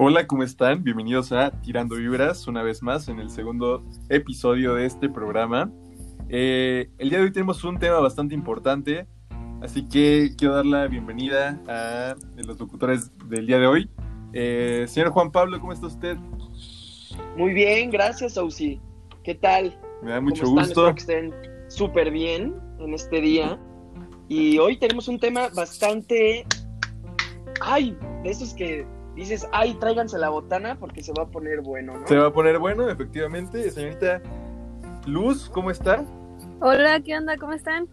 Hola, ¿cómo están? Bienvenidos a Tirando Vibras, una vez más en el segundo episodio de este programa. Eh, el día de hoy tenemos un tema bastante importante, así que quiero dar la bienvenida a los locutores del día de hoy. Eh, señor Juan Pablo, ¿cómo está usted? Muy bien, gracias, Ausi. ¿Qué tal? Me da mucho ¿Cómo están? gusto. Espero que estén súper bien en este día. Y hoy tenemos un tema bastante. Ay, de esos que dices, ay, tráiganse la botana porque se va a poner bueno, ¿no? Se va a poner bueno, efectivamente. Señorita Luz, ¿cómo está? Hola, ¿qué onda? ¿Cómo están?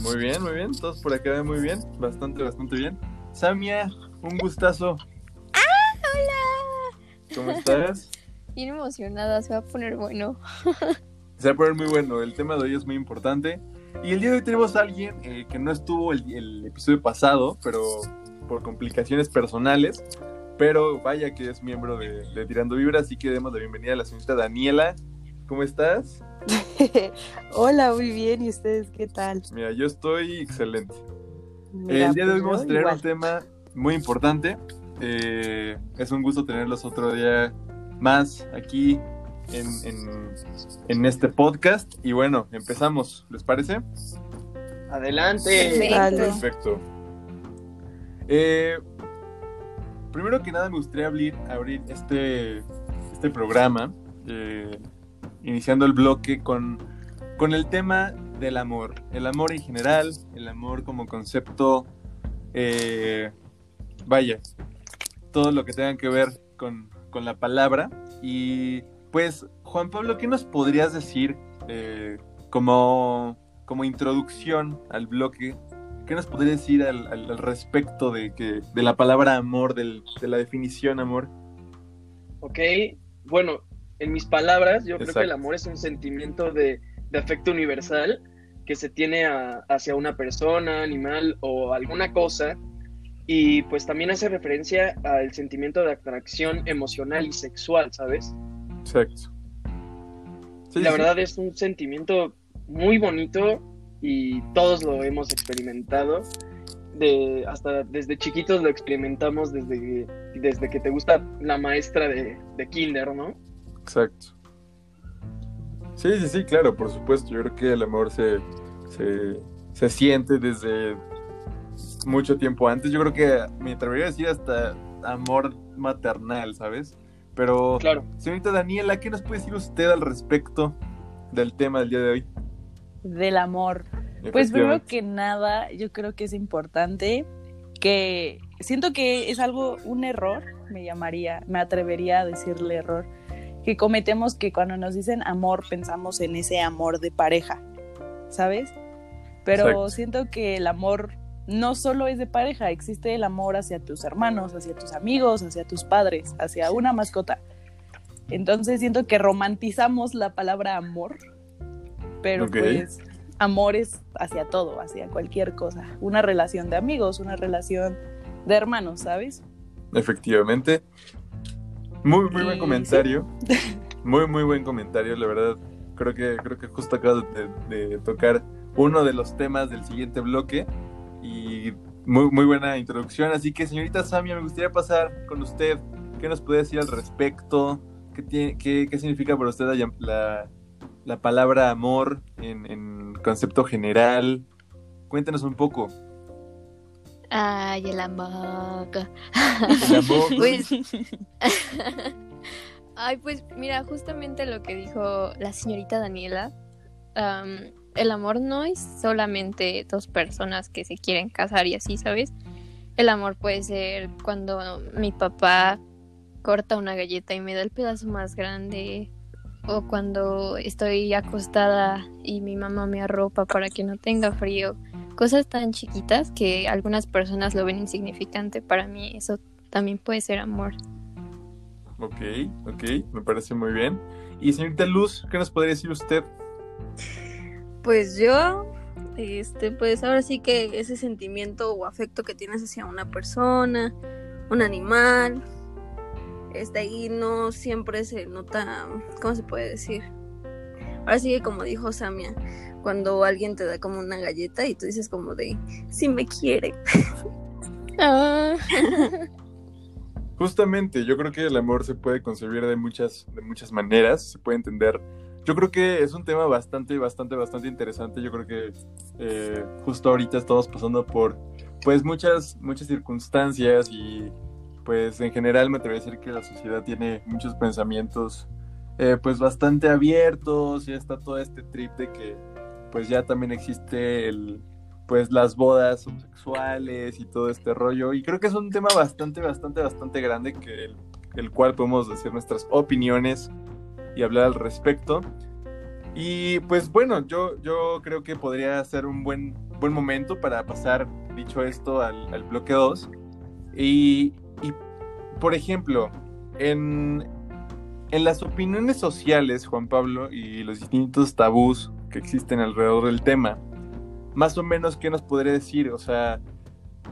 Muy bien, muy bien. Todos por acá muy bien. Bastante, bastante bien. Samia, un gustazo. Hola. ¿Cómo estás? Bien emocionada, se va a poner bueno. Se va a poner muy bueno. El tema de hoy es muy importante. Y el día de hoy tenemos a alguien eh, que no estuvo el, el episodio pasado, pero por complicaciones personales. Pero vaya que es miembro de, de Tirando Vibra, así que demos la bienvenida a la señorita Daniela. ¿Cómo estás? Hola, muy bien. ¿Y ustedes qué tal? Mira, yo estoy excelente. Mira, el día de hoy pues vamos a tener igual. un tema muy importante. Eh, es un gusto tenerlos otro día más aquí en, en- en este podcast. Y bueno, empezamos, ¿les parece? Adelante. Perfecto. Eh, primero que nada me gustaría abrir, este, este programa, eh, iniciando el bloque con, con el tema del amor. El amor en general, el amor como concepto, eh, vaya, todo lo que tenga que ver con, con la palabra. Y pues, Juan Pablo, ¿qué nos podrías decir eh, como, como introducción al bloque ¿Qué nos podría decir al, al- al respecto de, que, de la palabra amor, del- de la definición amor? Ok, bueno, en mis palabras, yo creo que el amor es un sentimiento de, de afecto universal que se tiene a- hacia una persona, animal o alguna cosa. Y pues también hace referencia al sentimiento de atracción emocional y sexual, ¿sabes? Exacto. Sí, la sí. verdad es un sentimiento muy bonito y todos lo hemos experimentado. De, hasta desde chiquitos lo experimentamos desde, que- desde que te gusta la maestra de, de kinder, ¿no? Exacto. Sí, sí, sí, claro, por supuesto. Yo creo que el amor se, se, se siente desde mucho tiempo antes. Yo creo que me atrevería a decir hasta amor maternal, ¿sabes? Pero, Claro. señorita Daniela, ¿qué nos puede decir usted al respecto del tema del día de hoy? Del amor. Pues primero que nada, yo creo que es importante que siento que es algo, un error, me llamaría, me atrevería a decirle error, que cometemos que cuando nos dicen amor pensamos en ese amor de pareja, ¿sabes? Pero Exacto. siento que el amor no solo es de pareja, existe el amor hacia tus hermanos, hacia tus amigos, hacia tus padres, hacia una mascota. Entonces siento que romantizamos la palabra amor, pero Ok. pues amor es hacia todo, hacia cualquier cosa. Una relación de amigos, una relación de hermanos, ¿sabes? Efectivamente. Muy, muy buen comentario. Muy, muy buen comentario, la verdad. Creo que, creo que justo acabas de, de tocar uno de los temas del siguiente bloque. Y muy, muy buena introducción. Así que, señorita Samia, me gustaría pasar con usted. ¿Qué nos puede decir al respecto? ¿Qué, tiene, qué, qué significa para usted la, la- la palabra amor en, en concepto general? Cuéntenos un poco. Ay, el amor. El amor. Pues, ay, pues mira, justamente lo que dijo la señorita Daniela, el amor no es solamente dos personas que se quieren casar y así, ¿sabes? El amor puede ser cuando mi papá corta una galleta y me da el pedazo más grande, o cuando estoy acostada y mi mamá me arropa para que no tenga frío. Cosas tan chiquitas que algunas personas lo ven insignificante. Para mí eso también puede ser amor. Ok, ok, me parece muy bien. Y señorita Luz, ¿qué nos podría decir usted? Pues yo, este, pues ahora sí que ese sentimiento o afecto que tienes hacia una persona, un animal, este ahí no siempre se nota, ¿cómo se puede decir? Ahora sí que como dijo Samia, cuando alguien te da como una galleta y tú dices como de, sí me quiere. Ah. Justamente, yo creo que el amor se puede concebir de muchas, de muchas maneras, se puede entender. Yo creo que es un tema bastante, bastante, bastante interesante. Yo creo que eh, justo ahorita estamos pasando por, pues, muchas, muchas circunstancias y, pues, en general me atrevería a decir que la sociedad tiene muchos pensamientos, eh, pues, bastante abiertos y está todo este trip de que, pues, ya también existe el, pues las bodas homosexuales y todo este rollo. Y creo que es un tema bastante, bastante, bastante grande que el, el cual podemos decir nuestras opiniones y hablar al respecto. Y pues bueno, yo, yo creo que podría ser un buen, buen momento para pasar, dicho esto, al, al bloque 2. Y, y, por ejemplo, en, en las opiniones sociales, Juan Pablo, y los distintos tabús que existen alrededor del tema, más o menos, ¿qué nos podría decir? O sea,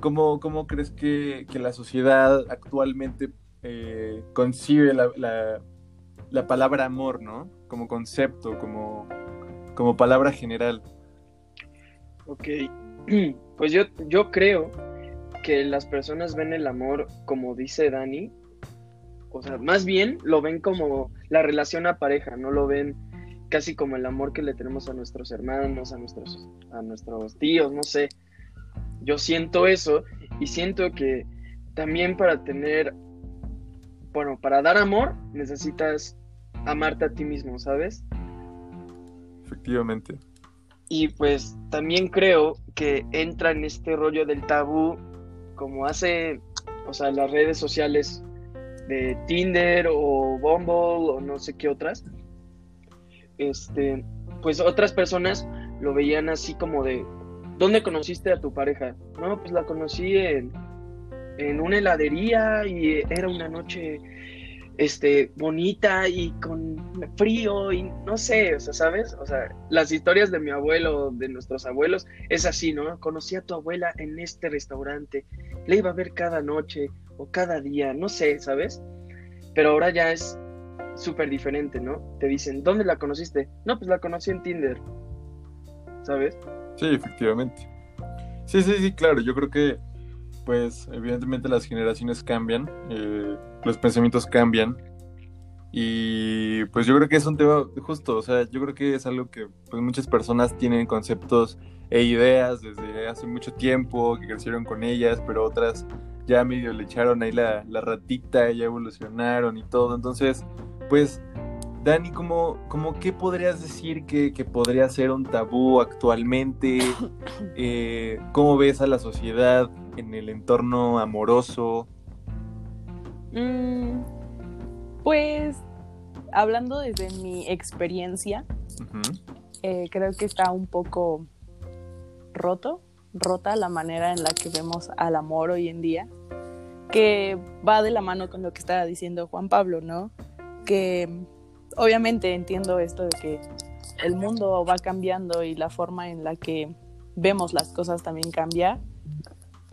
¿cómo, cómo crees que, que, la sociedad actualmente eh, concibe la, la, la, palabra amor, ¿no? Como concepto, como, como palabra general. Ok, pues yo, yo creo que las personas ven el amor, como dice Dani, o sea, más bien lo ven como la relación a pareja, no lo ven casi como el amor que le tenemos a nuestros hermanos, a nuestros, a nuestros tíos, no sé. Yo siento eso y siento que también para tener, bueno, para dar amor necesitas amarte a ti mismo, ¿sabes? Efectivamente. Y pues también creo que entra en este rollo del tabú, como hace, o sea, las redes sociales de Tinder o Bumble o no sé qué otras, este, pues otras personas lo veían así como de, ¿dónde conociste a tu pareja? No, pues la conocí en, en una heladería y era una noche este, bonita y con frío y no sé, o sea, ¿sabes? O sea, las historias de mi abuelo, de nuestros abuelos, es así, ¿no? Conocí a tu abuela en este restaurante, le iba a ver cada noche o cada día, no sé, ¿sabes? Pero ahora ya es súper diferente, ¿no? Te dicen, ¿dónde la conociste? No, pues la conocí en Tinder, ¿sabes? Sí, efectivamente. Sí, sí, sí, claro, yo creo que, pues, evidentemente las generaciones cambian, eh, los pensamientos cambian, y pues yo creo que es un tema justo, o sea, yo creo que es algo que pues muchas personas tienen conceptos e ideas desde hace mucho tiempo, que crecieron con ellas, pero otras ya medio le echaron ahí la, la ratita, ya evolucionaron y todo, entonces pues, Dani, ¿cómo, cómo qué podrías decir que, que, podría ser un tabú actualmente? Eh, ¿Cómo ves a la sociedad en el entorno amoroso? Mm, pues, hablando desde mi experiencia, uh -huh. eh, creo que está un poco roto, rota la manera en la que vemos al amor hoy en día, que va de la mano con lo que estaba diciendo Juan Pablo, ¿no? que obviamente entiendo esto de que el mundo va cambiando y la forma en la que vemos las cosas también cambia,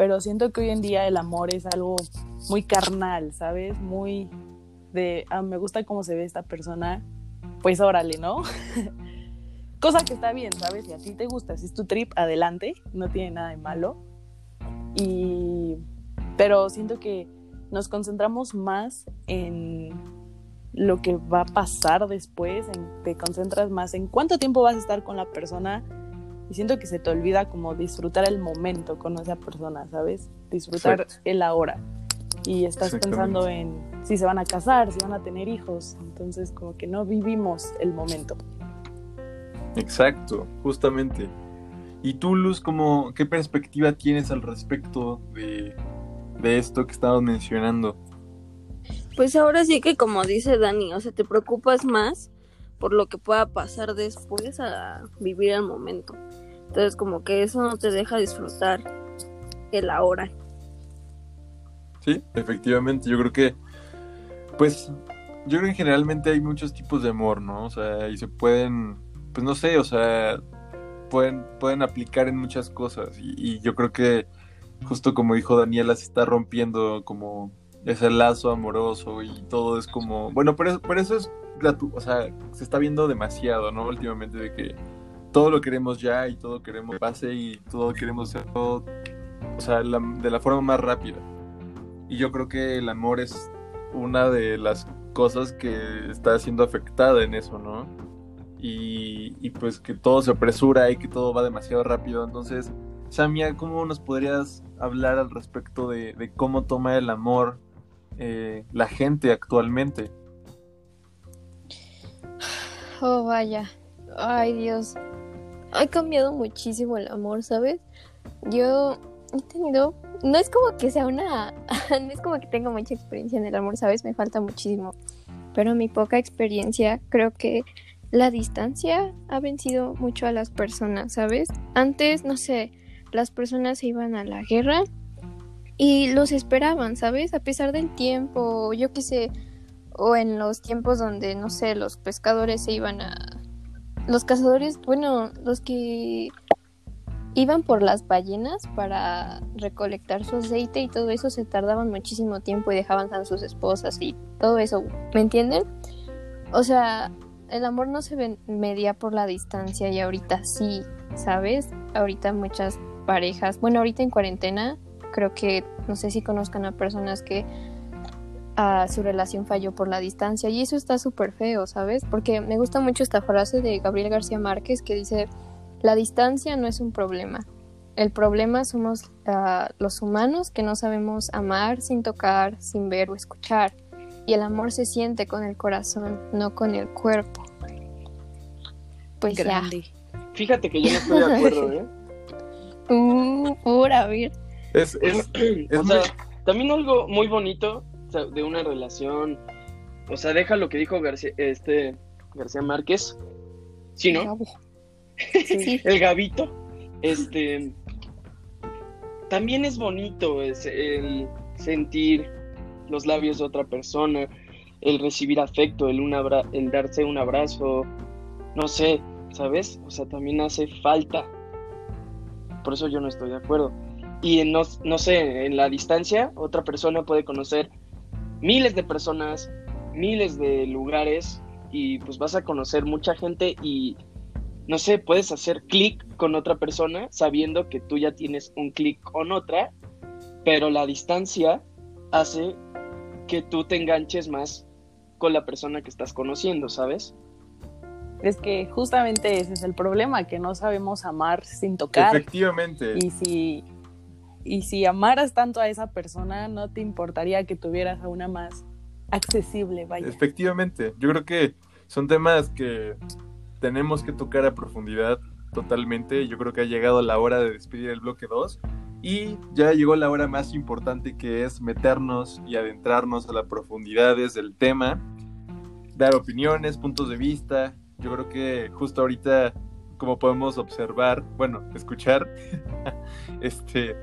pero siento que hoy en día el amor es algo muy carnal, ¿sabes? Muy de, ah, me gusta cómo se ve esta persona, pues órale, ¿no? Cosa que está bien, ¿sabes? Si a ti te gusta, si es tu trip, adelante, no tiene nada de malo. Y, pero siento que nos concentramos más en lo que va a pasar después, en, te concentras más en cuánto tiempo vas a estar con la persona y siento que se te olvida como disfrutar el momento con esa persona, ¿sabes? Disfrutar el ahora. Y estás pensando en si se van a casar, si van a tener hijos, entonces como que no vivimos el momento. Exacto, justamente. ¿Y tú, Luz, como, qué perspectiva tienes al respecto de, de esto que estabas mencionando? Pues ahora sí que como dice Dani, o sea, te preocupas más por lo que pueda pasar después a vivir el momento. Entonces como que eso no te deja disfrutar el ahora. Sí, efectivamente, yo creo que, pues, yo creo que generalmente hay muchos tipos de amor, ¿no? O sea, y se pueden, pues no sé, o sea, pueden, pueden aplicar en muchas cosas. Y, y yo creo que, justo como dijo Daniela, se está rompiendo como ese lazo amoroso y todo es como, bueno, eso, por eso es, o sea, se está viendo demasiado, ¿no? Últimamente de que todo lo queremos ya y todo queremos pase y todo queremos hacerlo, o sea, de la forma más rápida. Y yo creo que el amor es una de las cosas que está siendo afectada en eso, ¿no? Y, y pues que todo se apresura y que todo va demasiado rápido. Entonces, Samia, ¿cómo nos podrías hablar al respecto de, de cómo toma el amor eh, la gente actualmente? Oh, vaya. Ay, Dios. Ha cambiado muchísimo el amor, ¿sabes? Yo he tenido. No es como que sea una. no es como que tenga mucha experiencia en el amor, ¿sabes? Me falta muchísimo. Pero mi poca experiencia, creo que la distancia ha vencido mucho a las personas, ¿sabes? Antes, no sé, las personas se iban a la guerra y los esperaban, ¿sabes? A pesar del tiempo, yo qué sé, o en los tiempos donde, no sé, los pescadores se iban a... Los cazadores, bueno, los que iban por las ballenas para recolectar su aceite y todo eso se tardaban muchísimo tiempo y dejaban a sus esposas y todo eso, ¿me entienden? O sea, el amor no se media por la distancia y ahorita sí, ¿sabes? Ahorita muchas parejas, bueno, ahorita en cuarentena, creo que, no sé si conozcan a personas que a su relación falló por la distancia y eso está súper feo, ¿sabes? Porque me gusta mucho esta frase de Gabriel García Márquez que dice, la distancia no es un problema, el problema somos uh, los humanos que no sabemos amar sin tocar, sin ver o escuchar. Y el amor se siente con el corazón, no con el cuerpo. Pues Grande. ya. Fíjate que yo no estoy de acuerdo, ¿eh? Uh, pura, ver. Es, es, es o sea, también algo muy bonito de una relación. O sea, deja lo que dijo García, este, García Márquez. Sí, ¿no? Sí. El gabito. Este. También es bonito es el sentir los labios de otra persona, el recibir afecto, el, un abra- el darse un abrazo. No sé, ¿sabes? O sea, también hace falta. Por eso yo no estoy de acuerdo. Y en no, no sé, en la distancia, otra persona puede conocer miles de personas, miles de lugares, y pues vas a conocer mucha gente y no sé, puedes hacer clic con otra persona sabiendo que tú ya tienes un clic con otra, pero la distancia hace que tú te enganches más con la persona que estás conociendo, ¿sabes? Es que justamente ese es el problema, que no sabemos amar sin tocar. Efectivamente. Y si, y si amaras tanto a esa persona, no te importaría que tuvieras a una más accesible, vaya. Efectivamente, yo creo que son temas que tenemos que tocar a profundidad totalmente. Yo creo que ha llegado la hora de despedir el bloque 2 y ya llegó la hora más importante que es meternos y adentrarnos a las profundidades del tema, dar opiniones, puntos de vista. Yo creo que justo ahorita, como podemos observar, bueno, escuchar, este,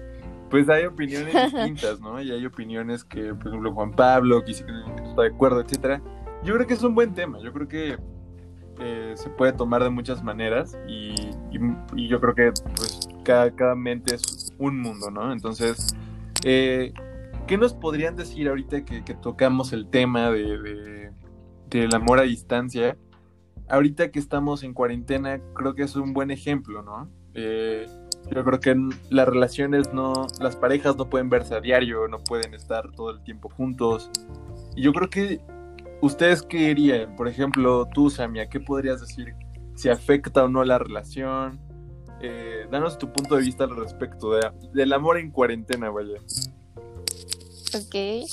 pues hay opiniones distintas, ¿no? Y hay opiniones que, por ejemplo, Juan Pablo, que dice que no está de acuerdo, etcétera. Yo creo que es un buen tema. Yo creo que eh, se puede tomar de muchas maneras y, y- y yo creo que pues cada, cada mente es un mundo, ¿no? Entonces, eh, ¿qué nos podrían decir ahorita que, que tocamos el tema de, de- del amor a distancia? Ahorita que estamos en cuarentena, creo que es un buen ejemplo, ¿no? Eh, yo creo que las relaciones no, las parejas no pueden verse a diario, no pueden estar todo el tiempo juntos. Y yo creo que ¿Ustedes qué dirían? Por ejemplo, tú, Samia, ¿qué podrías decir? ¿Si afecta o no la relación? Eh, danos tu punto de vista al respecto de- del amor en cuarentena, vaya. Ok.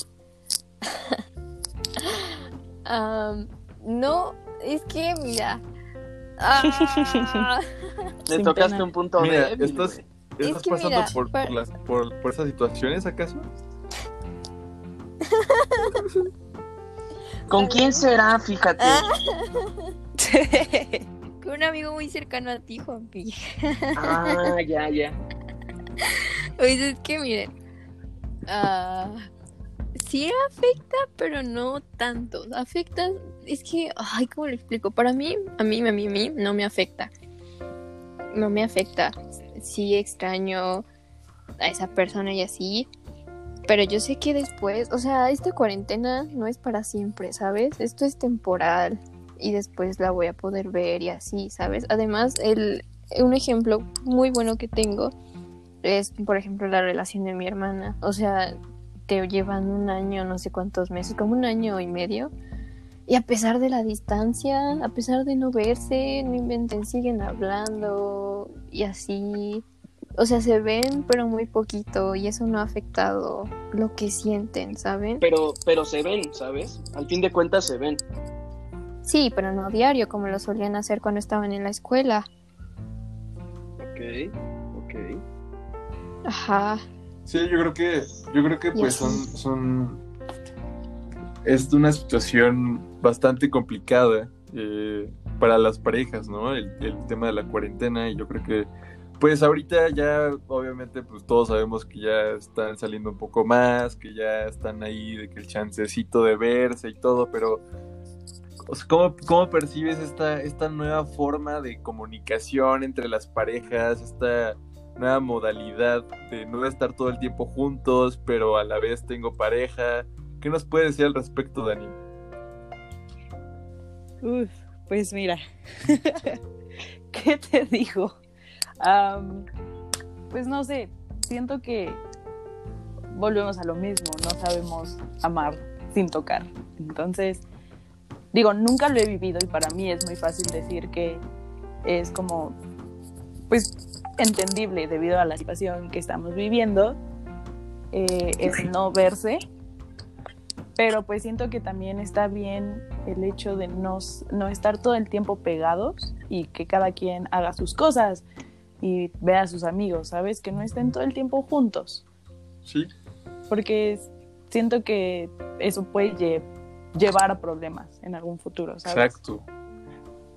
Am, no, es que mira. Ah, Le tocaste pena. un punto Mira, débil, estás. Es ¿estás que pasando mira, por, por las, por, por esas situaciones, acaso? ¿Con quién será? Fíjate. con un amigo muy cercano a ti, Juanpi. Ah, ya, ya. Pues es que miren. ah, sí afecta, pero no tanto. Afecta, es que, ay, ¿cómo lo explico? Para mí, a mí, a mí, a mí, no me afecta. No me afecta. Sí extraño a esa persona y así. Pero yo sé que después, o sea, esta cuarentena no es para siempre, ¿sabes? Esto es temporal y después la voy a poder ver y así, ¿sabes? Además, el, un ejemplo muy bueno que tengo es, por ejemplo, la relación de mi hermana. O sea, que llevan un año, no sé cuántos meses, como un año y medio. Y a pesar de la distancia, a pesar de no verse, no inventen, siguen hablando y así. O sea, se ven, pero muy poquito y eso no ha afectado lo que sienten, ¿saben? Pero, pero se ven, ¿sabes? Al fin de cuentas se ven. Sí, pero no diario como lo solían hacer cuando estaban en la escuela. Ok, ok. Ajá. Sí, yo creo que, yo creo que pues son, es una situación bastante complicada eh, para las parejas, ¿no? El, el tema de la cuarentena y yo creo que, pues ahorita ya, obviamente, pues todos sabemos que ya están saliendo un poco más, que ya están ahí, de que el chancecito de verse y todo, pero, ¿cómo, cómo percibes esta, esta nueva forma de comunicación entre las parejas, esta nueva modalidad de no estar todo el tiempo juntos, pero a la vez tengo pareja. ¿Qué nos puedes decir al respecto, Dani? Uf, pues mira, ¿qué te digo? Pues no sé, siento que volvemos a lo mismo, no sabemos amar sin tocar. Entonces, digo, nunca lo he vivido y para mí es muy fácil decir que es como, pues, entendible debido a la situación que estamos viviendo, eh, el no verse. Pero pues siento que también está bien el hecho de no, no estar todo el tiempo pegados y que cada quien haga sus cosas y vea a sus amigos, ¿sabes? Que no estén todo el tiempo juntos. Sí, Porque es- siento que eso puede lle- llevar a problemas en algún futuro, ¿sabes? exacto.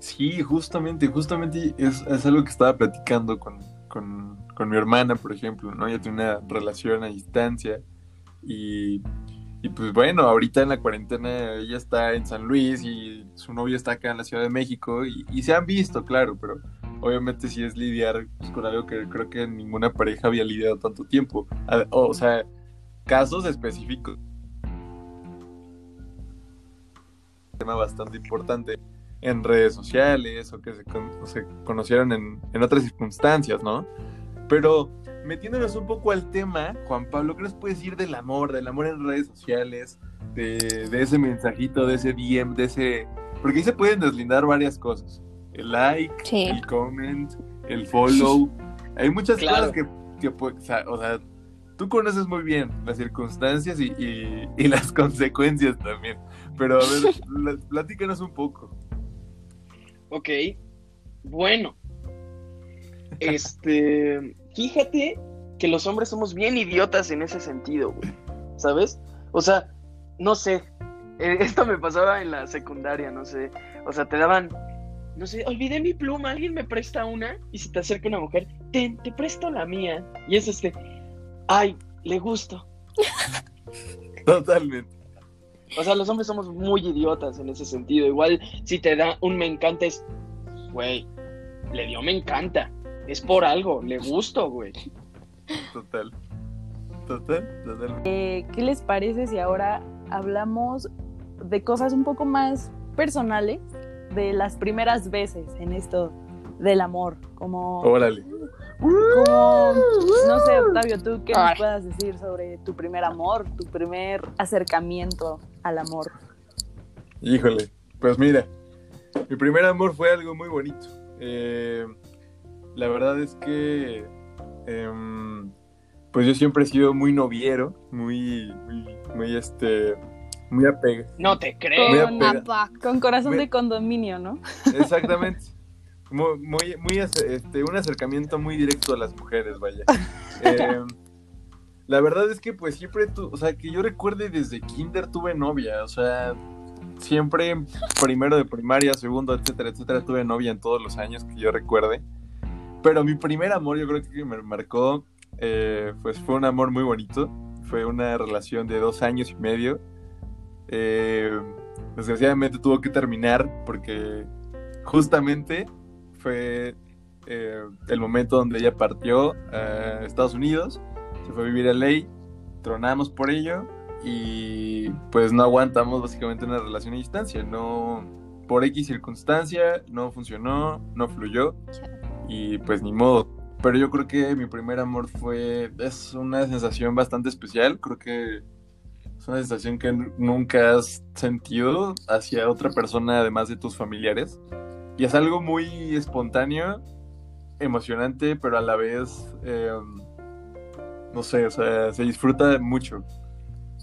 Sí, justamente, justamente es, es algo que estaba platicando con, con, con mi hermana, por ejemplo, ¿no? Ella tiene una relación a distancia y, y pues bueno, ahorita en la cuarentena ella está en San Luis y su novio está acá en la Ciudad de México y, se han visto, claro, pero obviamente sí es lidiar pues, con algo que creo que ninguna pareja había lidiado tanto tiempo. A- O sea, casos específicos. tema bastante importante en redes sociales o que se, con- o se conocieron en, en otras circunstancias, ¿no? Pero metiéndonos un poco al tema, Juan Pablo, ¿qué nos puedes decir del amor, del amor en redes sociales, de, de ese mensajito, de ese DM, de ese... Porque ahí se pueden deslindar varias cosas. El like, Sí. el comment, el follow. Hay muchas Claro. cosas que, que o sea, o sea, tú conoces muy bien las circunstancias y, y- y las consecuencias también. Pero a ver, la- platícanos un poco. Ok. Bueno. Este. Fíjate que los hombres somos bien idiotas en ese sentido, güey. ¿Sabes? O sea, no sé. eh, Esto me pasaba en la secundaria, no sé. O sea, te daban. No sé, olvidé mi pluma, alguien me presta una. Y si te acerca una mujer, ten, te presto la mía. Y es este. Ay, le gusto. Totalmente. O sea, los hombres somos muy idiotas en ese sentido. Igual si te da un me encanta es, güey, le dio me encanta. Es por algo, le gusto, güey. Total. Total, total. Eh, ¿Qué les parece si ahora hablamos de cosas un poco más personales, de las primeras veces en esto del amor? Como, Órale. como no sé, Octavio, tú qué nos puedas decir sobre tu primer amor, tu primer acercamiento al amor. Híjole. Pues mira, mi primer amor fue algo muy bonito. Eh, la verdad es que, em, pues yo siempre he sido muy noviero, muy, muy, muy este, muy apegado. No te creo. Con apega- corazón de condominio, ¿no? Exactamente. Muy, muy, muy este, un acercamiento muy directo a las mujeres, vaya. Eh, la verdad es que pues siempre, tu, o sea, que yo recuerde desde kinder tuve novia, o sea, siempre primero de primaria, segundo, etcétera, etcétera, tuve novia en todos los años que yo recuerde. Pero mi primer amor yo creo que me marcó, eh, pues fue un amor muy bonito, fue una relación de dos años y medio. Eh, desgraciadamente tuvo que terminar porque justamente fue eh, el momento donde ella partió a Estados Unidos, se fue a vivir a LA, tronamos por ello y pues no aguantamos básicamente una relación a distancia, no por X circunstancia, no funcionó, no fluyó y pues ni modo. Pero yo creo que mi primer amor fue, es una sensación bastante especial, creo que Es una sensación que nunca has sentido hacia otra persona además de tus familiares. Y es algo muy espontáneo, emocionante, pero a la vez, eh, no sé, o sea, se disfruta mucho.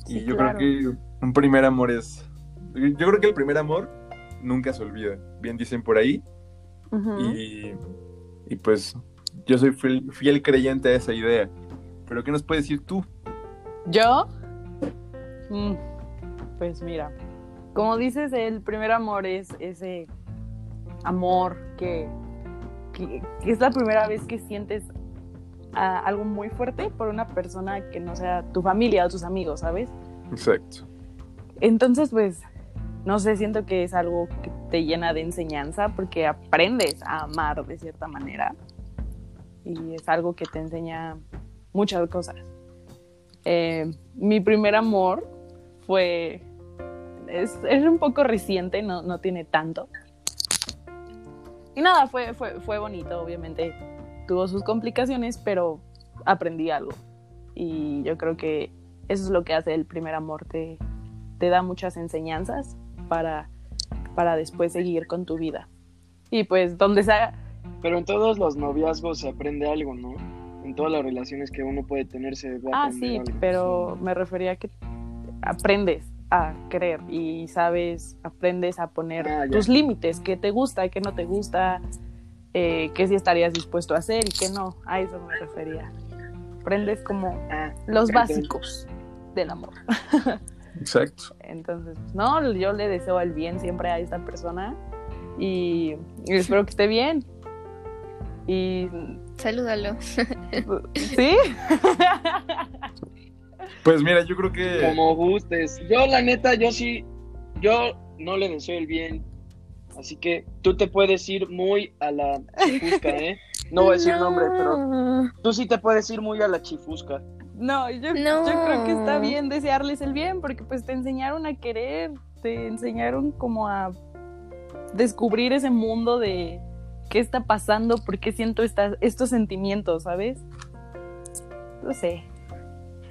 Sí, y yo claro. creo que un primer amor es... Yo creo que el primer amor nunca se olvida. Bien dicen por ahí. Y, y pues yo soy fiel, fiel creyente a esa idea. Pero ¿qué nos puedes decir tú? ¿Yo? Mm, pues mira, como dices, el primer amor es ese amor que, que, que es la primera vez que sientes algo muy fuerte por una persona que no sea tu familia o tus amigos, ¿sabes? Exacto. Entonces, pues, no sé, siento que es algo que te llena de enseñanza porque aprendes a amar de cierta manera y es algo que te enseña muchas cosas. Eh, mi primer amor fue, es, es un poco reciente, no, no tiene tanto. Y nada, fue, fue, fue bonito, obviamente tuvo sus complicaciones, pero aprendí algo. Y yo creo que eso es lo que hace el primer amor, te, te da muchas enseñanzas para, para después seguir con tu vida. Y pues donde sea, Pero en todos los noviazgos se aprende algo, ¿no? En todas las relaciones que uno puede tener se va a ah, aprender sí, algo. pero me refería a que aprendes a querer y sabes, aprendes a poner Ah, tus límites, qué te gusta, qué no te gusta, eh, qué sí estarías dispuesto a hacer y qué no. A eso me refería. Aprendes como Ah, los básicos del amor. Exacto. Entonces, no, yo le deseo el bien siempre a esta persona y, y espero que esté bien. Y Salúdalo. sí, Pues mira, yo creo que... Como gustes. Yo, la neta, yo sí, yo no le deseo el bien. Así que tú te puedes ir muy a la chifusca, ¿eh? No voy a decir nombre, pero tú sí te puedes ir muy a la chifusca. no, yo, No. yo creo que está bien desearles el bien porque pues te enseñaron a querer, te enseñaron como a descubrir ese mundo de qué está pasando, por qué siento estas, estos sentimientos, ¿sabes? No sé.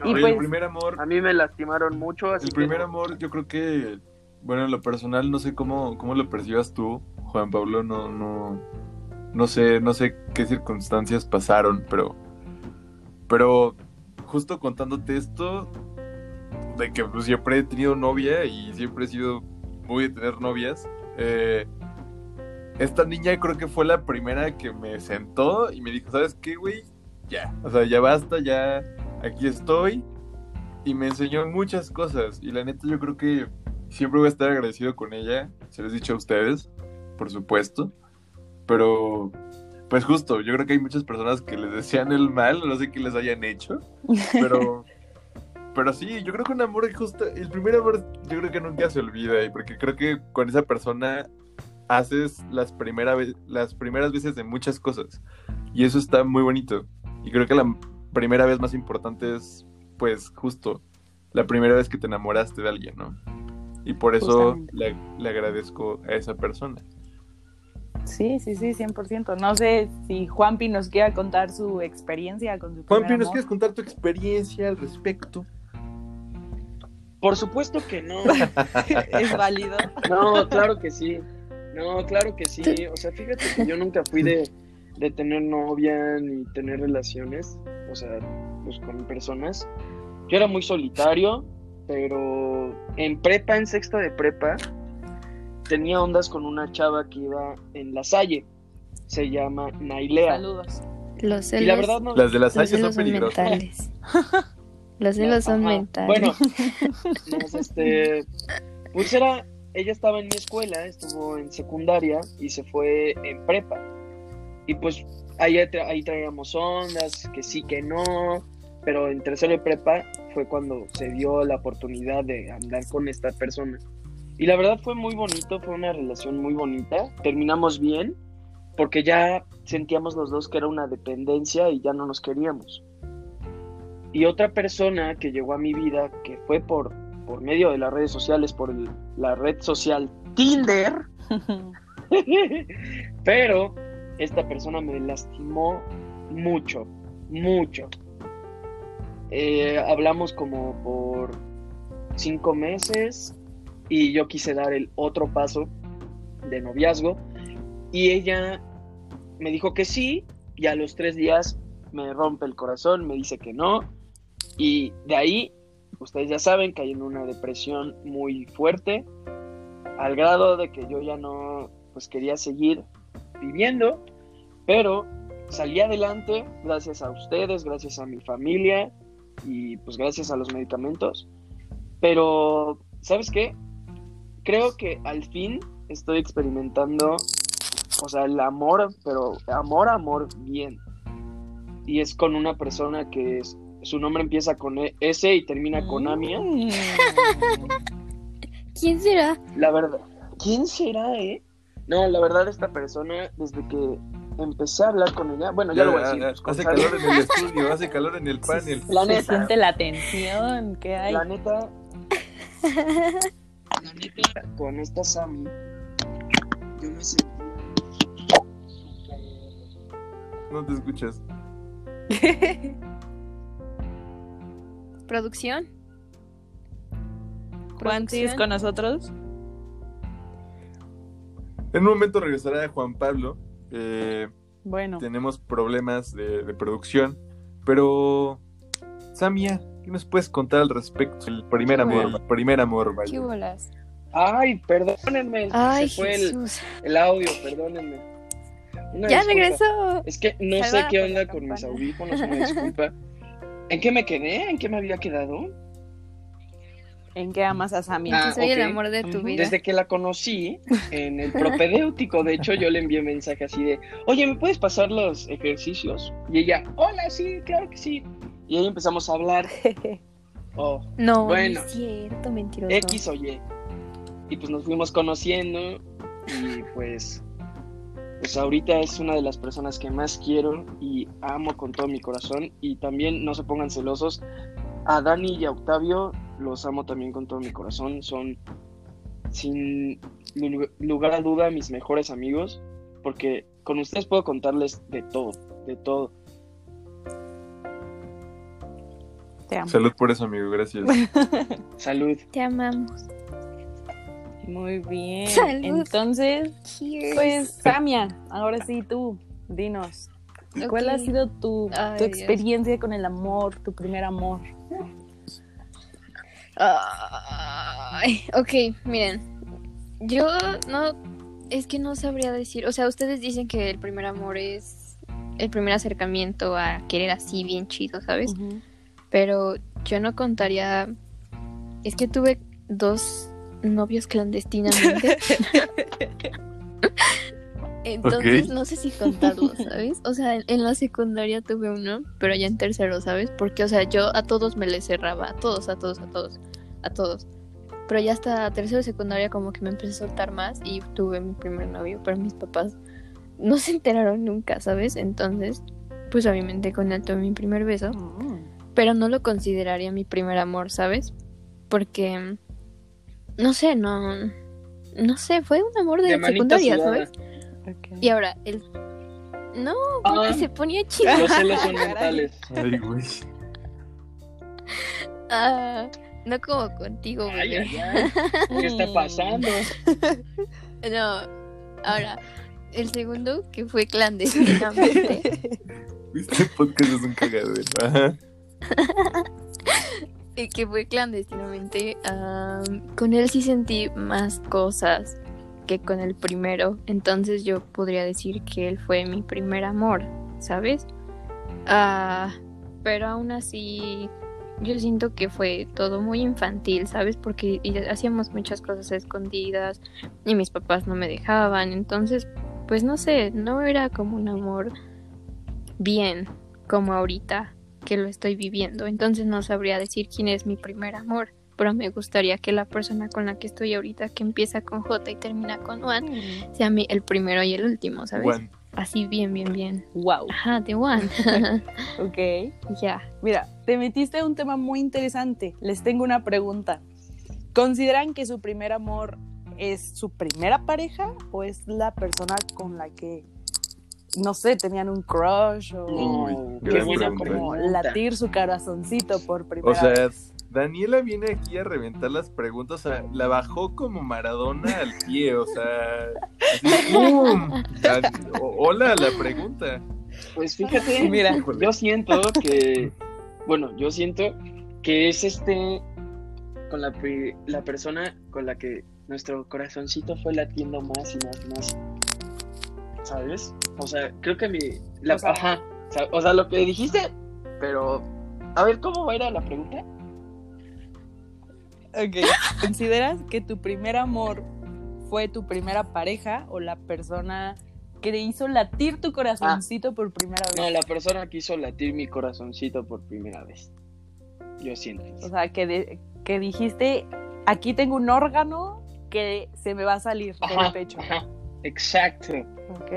Y pues- el primer amor... A mí me lastimaron mucho, así El que primer amor, yo creo que, bueno, en lo personal, no sé cómo, cómo lo percibas tú, Juan Pablo, no, no, no sé, no sé qué circunstancias pasaron, pero, pero justo contándote esto, de que pues, siempre he tenido novia y siempre he sido muy de tener novias, eh, esta niña creo que fue la primera que me sentó y me dijo, ¿sabes qué, güey? Ya, o sea, ya basta, ya aquí estoy y me enseñó muchas cosas y la neta yo creo que siempre voy a estar agradecido con ella, se los he dicho a ustedes, por supuesto, pero pues justo, yo creo que hay muchas personas que les desean el mal, no sé qué les hayan hecho, pero pero sí, yo creo que un amor justo, el primer amor yo creo que nunca se olvida y porque creo que con esa persona haces las primera las primeras veces de muchas cosas y eso está muy bonito y creo que la primera vez más importante es pues justo la primera vez que te enamoraste de alguien, ¿no? Y por eso le, le agradezco a esa persona. Sí, sí, sí, 100%. No sé si Juanpi nos quiera contar su experiencia con su Juanpi, ¿nos quieres contar tu experiencia al respecto? Por supuesto que no. es válido. No, claro que sí. No, claro que sí. O sea, fíjate que yo nunca fui de, de tener novia ni tener relaciones, o sea, pues con personas. Yo era muy solitario, pero en prepa, en sexta de prepa, tenía ondas con una chava que iba en la Salle. Se llama Nailea. Saludos. Los Y la celos, verdad no. Las de las los sayas son celos peligrosas. mentales. Los celos son mentales. Bueno, nos, este, pues era, ella estaba en mi escuela, estuvo en secundaria y se fue en prepa. Y pues ahí, tra- ahí traíamos ondas, que sí, que no, pero en tercero de prepa fue cuando se dio la oportunidad de andar con esta persona. Y la verdad fue muy bonito, fue una relación muy bonita. Terminamos bien, porque ya sentíamos los dos que era una dependencia y ya no nos queríamos. Y otra persona que llegó a mi vida, que fue por, por medio de las redes sociales, por el- la red social Tinder, pero esta persona me lastimó mucho, mucho. Eh, hablamos como por cinco meses y yo quise dar el otro paso de noviazgo. Y ella me dijo que sí y a los tres días me rompe el corazón, me dice que no. Y de ahí ustedes ya saben que hay en una depresión muy fuerte al grado de que yo ya no pues quería seguir viviendo pero salí adelante gracias a ustedes, gracias a mi familia y pues gracias a los medicamentos. Pero, ¿sabes qué? Creo que al fin estoy experimentando, o sea, el amor, pero amor, amor bien. Y es con una persona que es- su nombre empieza con E- S y termina con Amia. Mm. ¿Quién será? La verdad, ¿quién será, eh? No, la verdad, esta persona, desde que empecé a hablar con ella, bueno, ya, lo voy a decir. pues, hace Sara, calor en el estudio, hace calor en el panel. La Se neta, siente la tensión que hay. la neta, la neta, con esta Sammy, yo me sentí No te escuchas. ¿Producción? Juan, ¿sigues con nosotros? En un momento regresará Juan Pablo. Eh, Bueno, tenemos problemas de, de producción, pero Samia, ¿qué nos puedes contar al respecto? El primer amor, el primer amor, vaya. ¿Qué bolas? Ay, perdónenme. Ay, se fue el, Jesús. el audio, perdónenme. Una Ya disculpa. regresó. Es que no sé qué onda con mis audífonos, una disculpa. ¿En qué me quedé? ¿En qué me había quedado? ¿En qué amas a Sammy? Ah, Soy el amor de tu vida. Desde que la conocí en el propedéutico, de hecho, yo le envié mensaje así de, oye, ¿me puedes pasar los ejercicios? Y ella, hola, sí, claro que sí. Y ahí empezamos a hablar, oh, No, Bueno. no es cierto, mentiroso. X o Y. Y pues nos fuimos conociendo y pues, pues ahorita es una de las personas que más quiero y amo con todo mi corazón. Y también no se pongan celosos. A Dani y a Octavio los amo también con todo mi corazón. Son sin lu- lugar a duda mis mejores amigos porque con ustedes puedo contarles de todo, de todo. Te amo. Salud por eso, amigo, gracias. Salud. Te amamos. Muy bien. Salud. Entonces, Cheers. pues, Samia, ahora sí tú, dinos. ¿Cuál ha sido tu, Ay, tu Dios. experiencia con el amor, tu primer amor? Ay, ok, miren. Yo no. Es que no sabría decir. O sea, ustedes dicen que el primer amor es el primer acercamiento a querer así bien chido, ¿sabes? Pero yo no contaría. Es que tuve dos novios clandestinamente. Entonces no sé si contarlos, ¿sabes? O sea, en, la secundaria tuve uno, pero ya en tercero, ¿sabes? Porque, o sea, yo a todos me les cerraba, a todos, a todos, a todos, a todos. Pero ya hasta tercero de secundaria como que me empecé a soltar más y tuve mi primer novio, pero mis papás no se enteraron nunca, ¿sabes? Entonces, pues obviamente con él tuve mi primer beso pero no lo consideraría mi primer amor, ¿sabes? Porque no sé, no no sé, fue un amor de, De secundaria. ¿sabes? Ok. Y ahora el no, porque Ah. se ponía chido. Los celos son mentales. Ay, güey. Ah, no como contigo, Ay, bebé. ay, ay. ¿Qué está pasando? No. Ahora el segundo que fue clandestinamente. Este podcast es un cagadero. Y que fue clandestinamente, am, con él sí sentí más cosas que con el primero. Entonces yo podría decir que él fue mi primer amor, ¿sabes? Ah, pero aún así yo siento que fue todo muy infantil, ¿sabes? Porque hacíamos muchas cosas escondidas y mis papás no me dejaban. Entonces, pues no sé, no era como un amor bien como ahorita que lo estoy viviendo. Entonces no sabría decir quién es mi primer amor. Pero me gustaría que la persona con la que estoy ahorita, que empieza con J y termina con Juan, sea mi, el primero y el último, ¿sabes? Juan, Así bien, bien, bien. Wow. Ajá, de Juan. Ok. ya. Mira, te metiste a un tema muy interesante. Les tengo una pregunta. ¿Consideran que su primer amor es su primera pareja o es la persona con la que, no sé, tenían un crush o No, Uy, como latir su corazoncito por primera o sea, vez? Daniela viene aquí a reventar las preguntas, o sea, la bajó como Maradona al pie, o sea, así, Hola, la pregunta. Pues fíjate, Mira. Yo siento que, bueno, yo siento que es este, con la, la persona con la que nuestro corazoncito fue latiendo más y más y más. ¿Sabes? O sea, creo que mi, la, O sea- ajá, o sea, o sea, lo que dijiste, pero, a ver, ¿cómo va a ir a la pregunta? Ok. ¿Consideras que tu primer amor fue tu primera pareja o la persona que te hizo latir tu corazoncito por primera vez? No, la persona que hizo latir mi corazoncito por primera vez. Yo siento. O sea, que, de- que dijiste, aquí tengo un órgano que se me va a salir del pecho. ajá, exacto. Ok.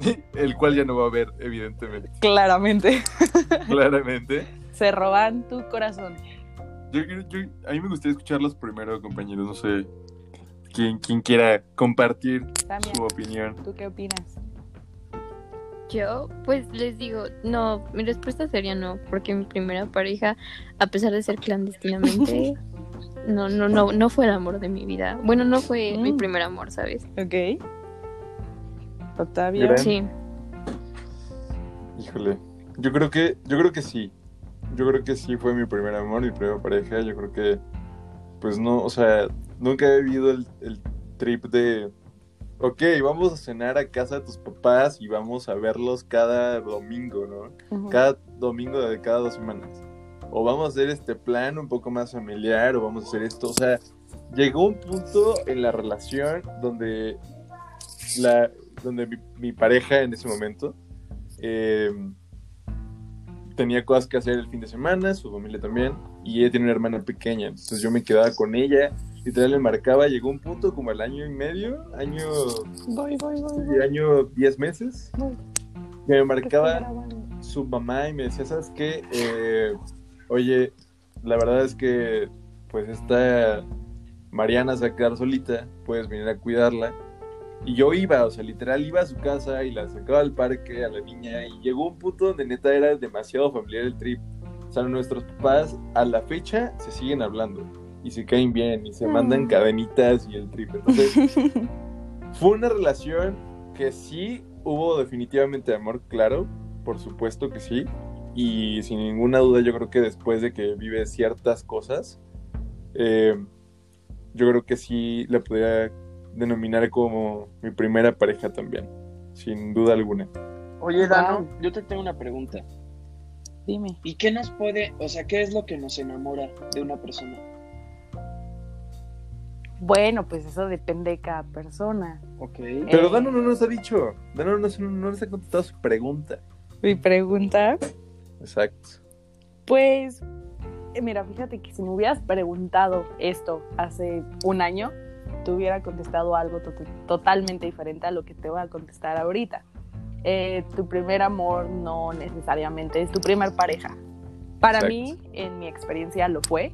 El cual ya no va a ver, evidentemente, Claramente. claramente. Se roban tu corazón. Yo, yo- yo- a mí me gustaría escucharlos primero, compañeros, no sé quién, quién quiera compartir También, su opinión. ¿tú qué opinas? Yo, pues les digo, no, mi respuesta sería no, porque mi primera pareja, a pesar de ser clandestinamente, no, no, no, no fue el amor de mi vida. Bueno, no fue mi Mm. primer amor, ¿sabes? Ok. Octavio. Sí. Híjole, yo creo que, yo creo que sí. Yo creo que sí fue mi primer amor, mi primera pareja. Yo creo que, pues no, o sea, nunca he vivido el, el trip de, ok, vamos a cenar a casa de tus papás y vamos a verlos cada domingo, ¿no? Cada domingo de cada dos semanas. O vamos a hacer este plan un poco más familiar, o vamos a hacer esto. O sea, llegó un punto en la relación donde la, donde mi, mi pareja en ese momento eh, tenía cosas que hacer el fin de semana, su familia también, y ella tiene una hermana pequeña, entonces yo me quedaba con ella, literal le marcaba, llegó un punto como al año y medio, año, Voy, voy, voy. año 10 meses, que me marcaba su mamá y me decía, ¿sabes qué? Eh, oye, la verdad es que pues esta Mariana se va a quedar solita, puedes venir a cuidarla. Y yo iba, o sea, literal iba a su casa y la sacaba al parque a la niña y llegó un punto donde neta era demasiado familiar el trip. O sea, nuestros papás a la fecha se siguen hablando y se caen bien y se mandan Mm. cadenitas y el trip. Entonces, fue una relación que sí hubo definitivamente amor, claro, por supuesto que sí. Y sin ninguna duda yo creo que después de que vive ciertas cosas, eh, yo creo que sí la podría denominar como mi primera pareja también, sin duda alguna. Oye, Dano, Wow. yo te tengo una pregunta. Dime. ¿Y qué nos puede, o sea, qué es lo que nos enamora de una persona? Bueno, pues eso depende de cada persona. Ok. Pero Eh. Dano no nos ha dicho, Dano no, nos- no nos ha contestado su pregunta. Mi pregunta, Exacto. pues, eh, mira, fíjate que si me hubieras preguntado esto hace un año, te hubiera contestado algo to- totalmente diferente a lo que te voy a contestar ahorita. Eh, tu primer amor no necesariamente es tu primer pareja. Para Exacto. mí, en mi experiencia, lo fue.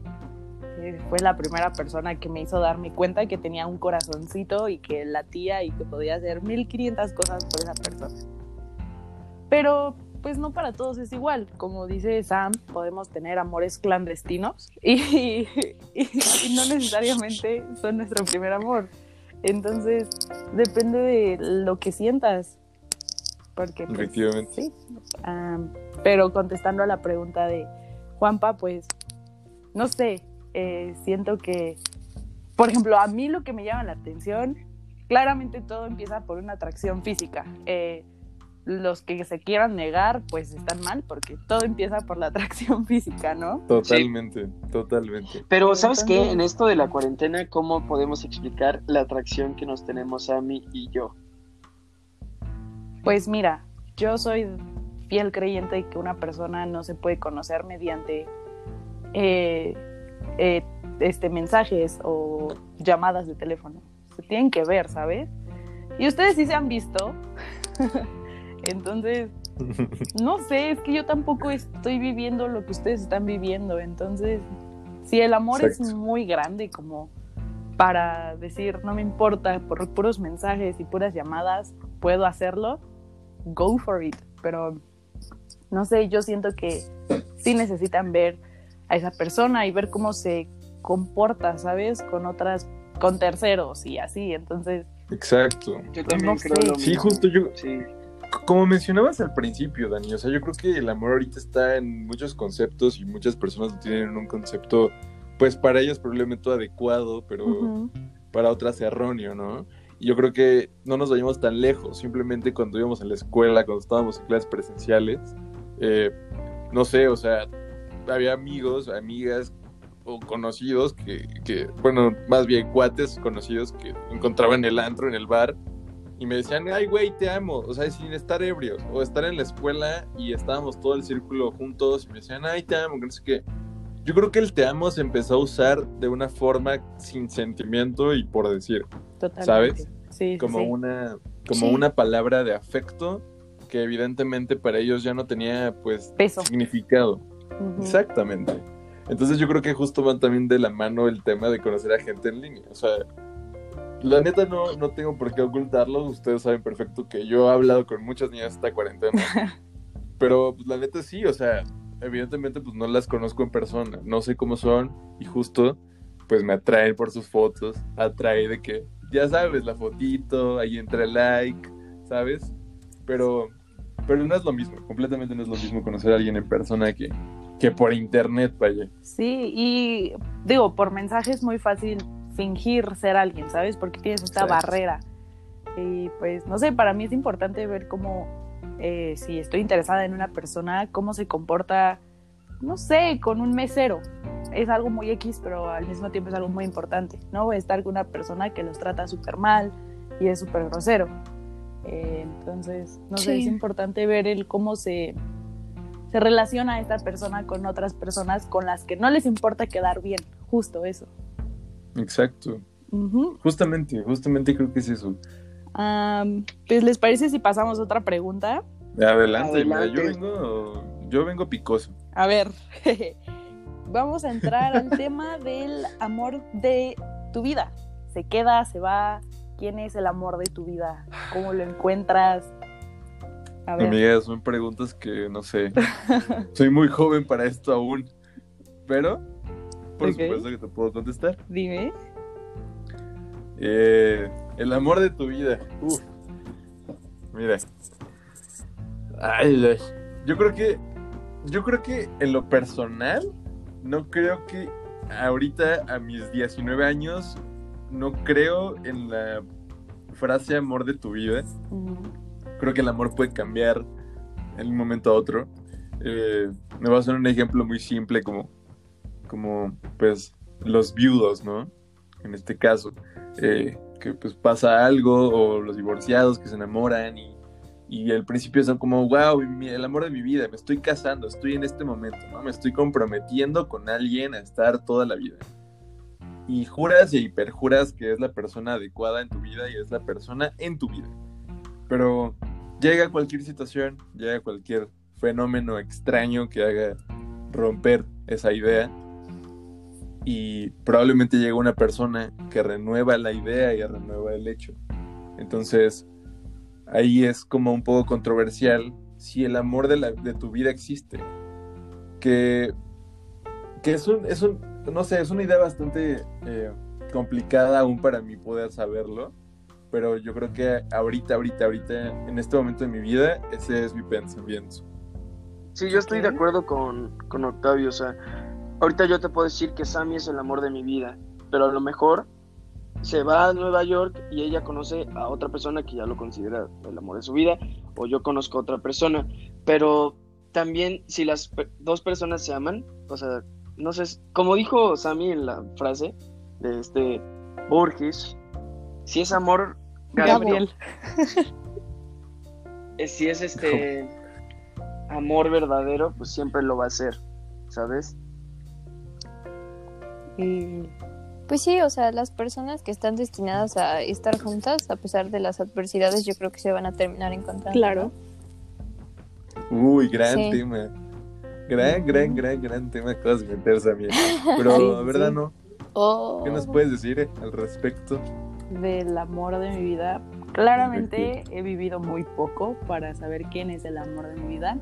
Eh, fue la primera persona que me hizo darme cuenta que tenía un corazoncito y que latía y que podía hacer 1500 cosas por esa persona. Pero pues no para todos es igual. Como dice Sam, podemos tener amores clandestinos y, y- y no necesariamente son nuestro primer amor. Entonces, depende de lo que sientas. Porque, pues, Efectivamente. sí. Pero contestando a la pregunta de Juanpa, pues, no sé, eh, siento que, por ejemplo, a mí lo que me llama la atención, claramente todo empieza por una atracción física. Eh, los que se quieran negar, pues están mal, porque todo empieza por la atracción física, ¿no? Totalmente, totalmente. Pero, ¿sabes qué? Entonces- En esto de la cuarentena, ¿cómo podemos explicar la atracción que nos tenemos Sammy y yo? Pues mira, yo soy fiel creyente de que una persona no se puede conocer mediante eh, eh, este, mensajes o llamadas de teléfono. Se tienen que ver, ¿sabes? Y ustedes sí se han visto. Entonces, no sé, es que yo tampoco estoy viviendo lo que ustedes están viviendo. Entonces, si el amor es muy grande como para decir, no me importa, por puros mensajes y puras llamadas, puedo hacerlo, go for it. Pero, no sé, yo siento que sí necesitan ver a esa persona y ver cómo se comporta, ¿sabes? Con otras, con terceros y así. Entonces, Exacto. Yo también No creo Sí, mismo. justo yo, Sí. Como mencionabas al principio, Dani, o sea, yo creo que el amor ahorita está en muchos conceptos y muchas personas lo tienen en un concepto, pues para ellos probablemente adecuado, pero para otras erróneo, ¿no? Y yo creo que no nos vayamos tan lejos, simplemente cuando íbamos en la escuela, cuando estábamos en clases presenciales, eh, no sé, o sea, había amigos, amigas o conocidos que, que, bueno, más bien cuates conocidos que encontraban en el antro, en el bar, y me decían, ay, güey, te amo, o sea, sin estar ebrios, o estar en la escuela y estábamos todo el círculo juntos y me decían, ay, te amo, que no sé qué. Yo creo que el te amo se empezó a usar de una forma sin sentimiento y por decir, totalmente. ¿Sabes? Sí, como sí. una como Sí. una palabra de afecto que evidentemente para ellos ya no tenía pues Peso. significado. Ujú. Exactamente. Entonces yo creo que justo van también de la mano el tema de conocer a gente en línea. O sea, la neta no, no tengo por qué ocultarlo. Ustedes saben perfecto que yo he hablado con muchas niñas esta cuarentena. Pero pues, la neta sí, o sea, evidentemente pues no las conozco en persona. No sé cómo son y justo pues me atraen por sus fotos. Atrae de que, ya sabes, la fotito, ahí entra el like, ¿sabes? Pero, pero no es lo mismo. Completamente no es lo mismo conocer a alguien en persona que, que por internet, vaya. Sí, y digo, por mensaje es muy fácil fingir ser alguien, ¿sabes? Porque tienes esta barrera. Y pues, no sé, para mí es importante ver cómo, eh, si estoy interesada en una persona, cómo se comporta, no sé, con un mesero. Es algo muy X, pero al mismo tiempo es algo muy importante, ¿no? Estar con una persona que los trata súper mal y es súper grosero. Eh, entonces, no sé, es importante ver el cómo se, se relaciona esta persona con otras personas con las que no les importa quedar bien, justo eso. Exacto. Justamente, justamente creo que es eso. Pues, ¿les parece si pasamos a otra pregunta? Adelante, mira, Adelante. yo vengo, yo vengo picoso. A ver, vamos a entrar al tema del amor de tu vida. ¿Se queda, se va? ¿Quién es el amor de tu vida? ¿Cómo lo encuentras? A ver, Amiga, son preguntas que no sé. Soy muy joven para esto aún. Pero, por supuesto que te puedo contestar. dime. Eh, el amor de tu vida. Uf. Mira. Ay, ay. Yo creo que. Yo creo que en lo personal. No creo que ahorita a mis 19 años. No creo en la frase amor de tu vida. Creo que el amor puede cambiar de un momento a otro. Eh, me voy a hacer un ejemplo muy simple como, como pues los viudos, ¿no? En este caso, eh, que pues pasa algo o los divorciados que se enamoran y, y al principio son como, wow, el amor de mi vida, me estoy casando, estoy en este momento, ¿no? Me estoy comprometiendo con alguien a estar toda la vida. Y juras y hiperjuras que es la persona adecuada en tu vida y es la persona en tu vida. Pero llega cualquier situación, llega cualquier fenómeno extraño que haga romper esa idea y probablemente llega una persona que renueva la idea y renueva el hecho. Entonces, ahí es como un poco controversial si el amor de, la- de tu vida existe. Que, que es un, es un, no sé, es una idea bastante eh, complicada aún para mí poder saberlo pero yo creo que ahorita, ahorita, ahorita, en este momento de mi vida, ese es mi pensamiento. Sí, yo estoy de acuerdo con, con Octavio. O sea, ahorita yo te puedo decir que Sammy es el amor de mi vida, pero a lo mejor se va a Nueva York y ella conoce a otra persona que ya lo considera el amor de su vida, o yo conozco a otra persona. Pero también, si las dos personas se aman, o sea, no sé, como dijo Sammy en la frase de este Borges, si es amor, Gabriel. eh, si es este amor verdadero, pues siempre lo va a ser, ¿sabes? Y- Pues sí, o sea, las personas que están destinadas a estar juntas, a pesar de las adversidades, yo creo que se van a terminar encontrando. Claro. Uy, gran Sí. tema. Gran, gran, gran, gran tema que acabas de meterse a mí. Pero, Sí, ¿verdad, sí. no? Oh. ¿Qué nos puedes decir eh, al respecto? del amor de mi vida. Claramente he vivido muy poco para saber quién es el amor de mi vida.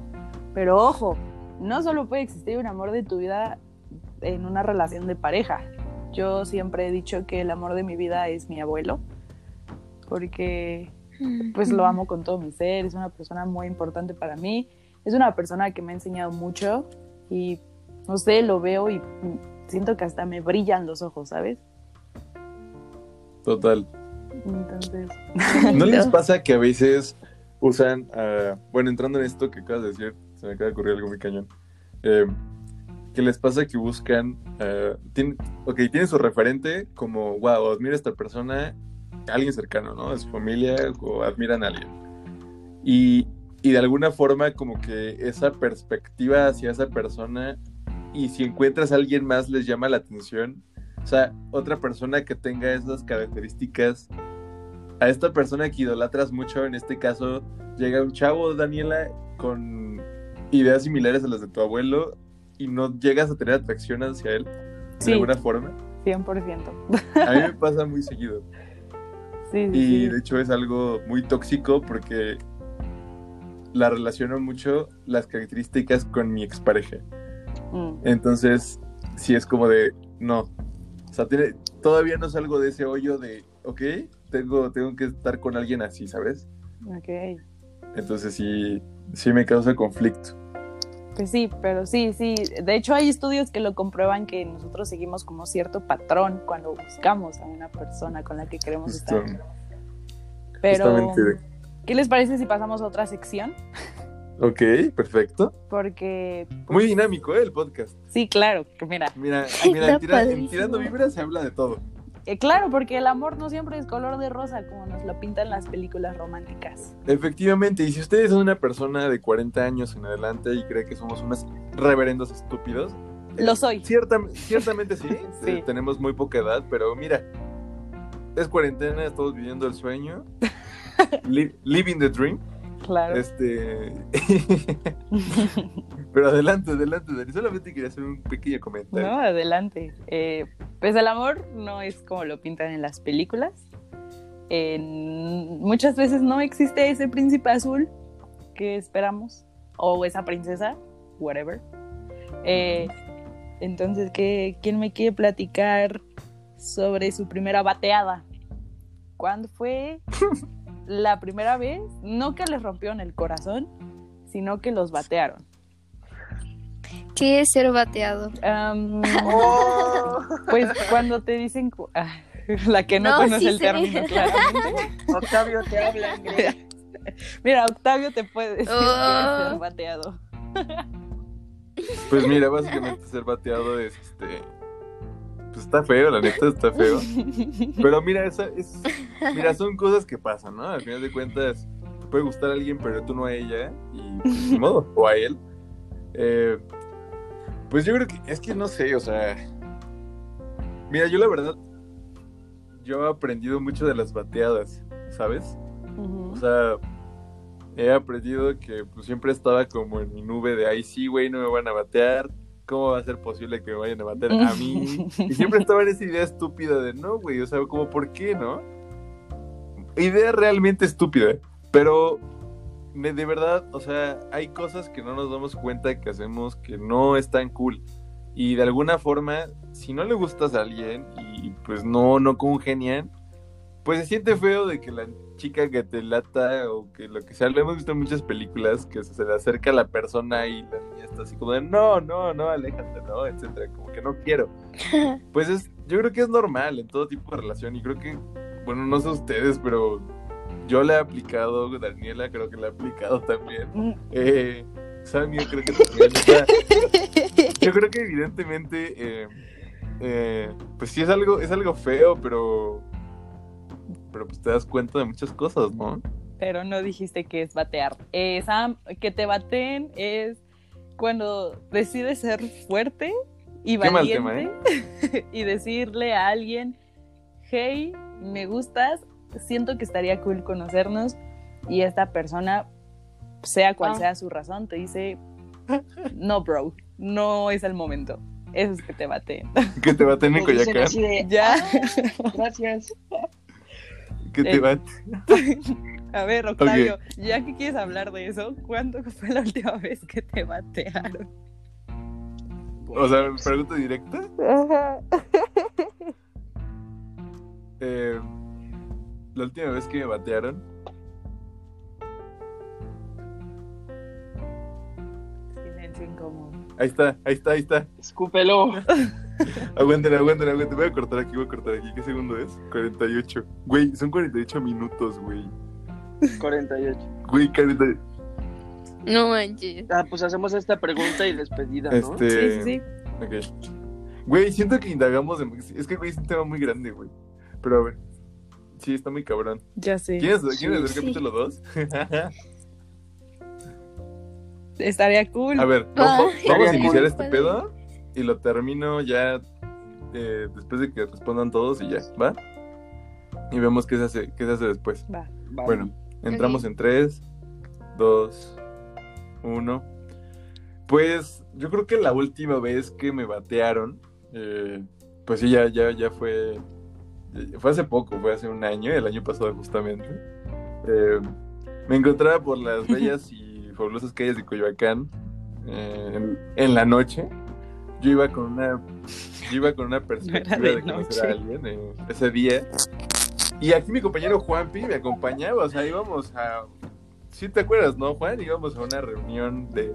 Pero ojo, no solo puede existir un amor de tu vida en una relación de pareja. Yo siempre he dicho que el amor de mi vida es mi abuelo, porque pues lo amo con todo mi ser, es una persona muy importante para mí, es una persona que me ha enseñado mucho y no sé, lo veo y siento que hasta me brillan los ojos, ¿sabes? Total. Entonces, ¿No les pasa que a veces usan, ah, bueno, entrando en esto que acabas de decir, se me acaba de ocurrir algo muy cañón, eh, que les pasa que buscan, ah, tienen, ok, tienen su referente como, wow, admira a esta persona, alguien cercano, ¿no? De su familia o admiran a alguien. Y, y de alguna forma como que esa perspectiva hacia esa persona y si encuentras a alguien más les llama la atención. O sea, otra persona que tenga esas características, a esta persona que idolatras mucho, en este caso, llega un chavo, Daniela, con ideas similares a las de tu abuelo y no llegas a tener atracción hacia él de alguna forma. 100%. A mí me pasa muy seguido. Sí, sí, Y de hecho es algo muy tóxico porque la relaciono mucho las características con mi expareja. Mm. Entonces, sí es como de, no. O sea, tiene, todavía no salgo de ese hoyo de, ok, tengo, tengo que estar con alguien así, ¿sabes? Ok. Entonces sí, sí me causa conflicto. Sí, pero sí, sí. De hecho, hay estudios que lo comprueban que nosotros seguimos como cierto patrón cuando buscamos a una persona con la que queremos Justo, estar. Pero, justamente. ¿qué les parece si pasamos a otra sección? Ok, perfecto. Porque, pues, Muy dinámico, ¿eh? El podcast. sí, claro, que mira, Mira, mira en, tira- en padrísimo. tirando vibras se habla de todo. Eh, claro, porque el amor no siempre es color de rosa como nos lo pintan las películas románticas. Efectivamente, y si ustedes son una persona de 40 años en adelante y cree que somos unos reverendos estúpidos, Lo soy. ciertam- ciertamente sí, Sí. eh, tenemos muy poca edad, pero mira, es cuarentena, estamos viviendo el sueño, li- living the dream, Claro. este... pero adelante, adelante, Dani, solamente quería hacer un pequeño comentario. No, adelante. Eh, pues el amor no es como lo pintan en las películas. Muchas veces no existe ese príncipe azul que esperamos, o esa princesa, whatever. Eh, entonces, ¿qué, ¿quién me quiere platicar sobre su primera bateada? ¿Cuándo fue la primera vez? No que les rompieron el corazón, sino que los batearon. ¿Qué es ser bateado? Pues cuando te dicen ah, la que no, No, conoce sí el término, claramente. Octavio te habla, Ingrid. Mira, Octavio te puede decir que Oh. es ser bateado. Pues mira, básicamente ser bateado es este... Pues está feo, la neta está feo. Pero mira, esa es, mira, son cosas que pasan, ¿no? Al final de cuentas, te puede gustar a alguien, pero tú no a ella, y pues, ni modo, o a él. Eh, pues yo creo que, es que no sé, o sea, mira, yo la verdad, yo he aprendido mucho de las bateadas, ¿sabes? O sea, he aprendido que pues, siempre estaba como en mi nube de, ay, sí, güey, no me van a batear. ¿Cómo va a ser posible que me vayan a batear a mí? Y siempre estaba en esa idea estúpida de, no, güey, o sea, como, ¿por qué, no? Idea realmente estúpida, pero de verdad, o sea, hay cosas que no nos damos cuenta que hacemos que no están cool. Y de alguna forma, si no le gustas a alguien y pues no, no congenian, pues se siente feo de que la chica que te lata o que lo que sea, lo hemos visto en muchas películas que se le acerca a la persona y la niña está así como de no, no, no, aléjate, no, etcétera, como que no quiero. Pues es, yo creo que es normal en todo tipo de relación y creo que, bueno, no sé ustedes, pero yo le he aplicado, Daniela creo que le ha aplicado también. Mm, Eh, Sam, yo creo que también. yo creo que evidentemente, eh, eh, pues sí es algo, es algo feo, pero, pero pues te das cuenta de muchas cosas, ¿no? Pero no dijiste que es batear. Eh, Sam, que te baten es cuando decides ser fuerte y valiente tema, ¿eh? y decirle a alguien, hey, me gustas, siento que estaría cool conocernos y esta persona, sea cual Ah. sea su razón, te dice, no, bro, no es el momento. Eso es que te baten. Que te baten en Coyacán, de, Ya. "Ah, gracias. que te Eh, baten. A ver, Octavio, ya que quieres hablar de eso, ¿cuándo fue la última vez que te batearon? O sea, pregunta directa. Eh, la última vez que me batearon, Silencio incómodo. ahí está, ahí está, ahí está. Escúpelo. Aguanten, aguanten, aguanten. Voy a cortar aquí, voy a cortar aquí. ¿Qué segundo es? 48. Güey, son 48 minutos, güey. 48. Güey, 40. No manches. Ah, pues hacemos esta pregunta y despedida, ¿no? Este. Sí, sí, sí. Ok. Güey, siento que indagamos. de- Es que, güey, es un tema muy grande, güey. Pero a ver. Sí, está muy cabrón. Ya sé. ¿Quieres, ¿quieres ver sí. capítulo 2? Estaría cool. a ver, vamos, Ay, vamos a iniciar cool. este pedo y lo termino ya eh, después de que respondan todos y ya, ¿va? Y vemos qué se hace, qué se hace después. Va. Vale. Bueno, entramos en 3, 2, 1. Pues yo creo que la última vez que me batearon, eh, pues sí, ya, ya, ya fue. Fue hace poco, fue hace un año, el año pasado justamente. Eh, me encontraba por las bellas y fabulosas calles de Coyoacán eh, en, en la noche. Yo iba con una, yo iba con una perspectiva de de conocer a alguien eh, ese día. Y aquí mi compañero Juanpi me acompañaba, o sea, íbamos a... Sí te acuerdas, ¿no, Juan? Íbamos a una reunión de...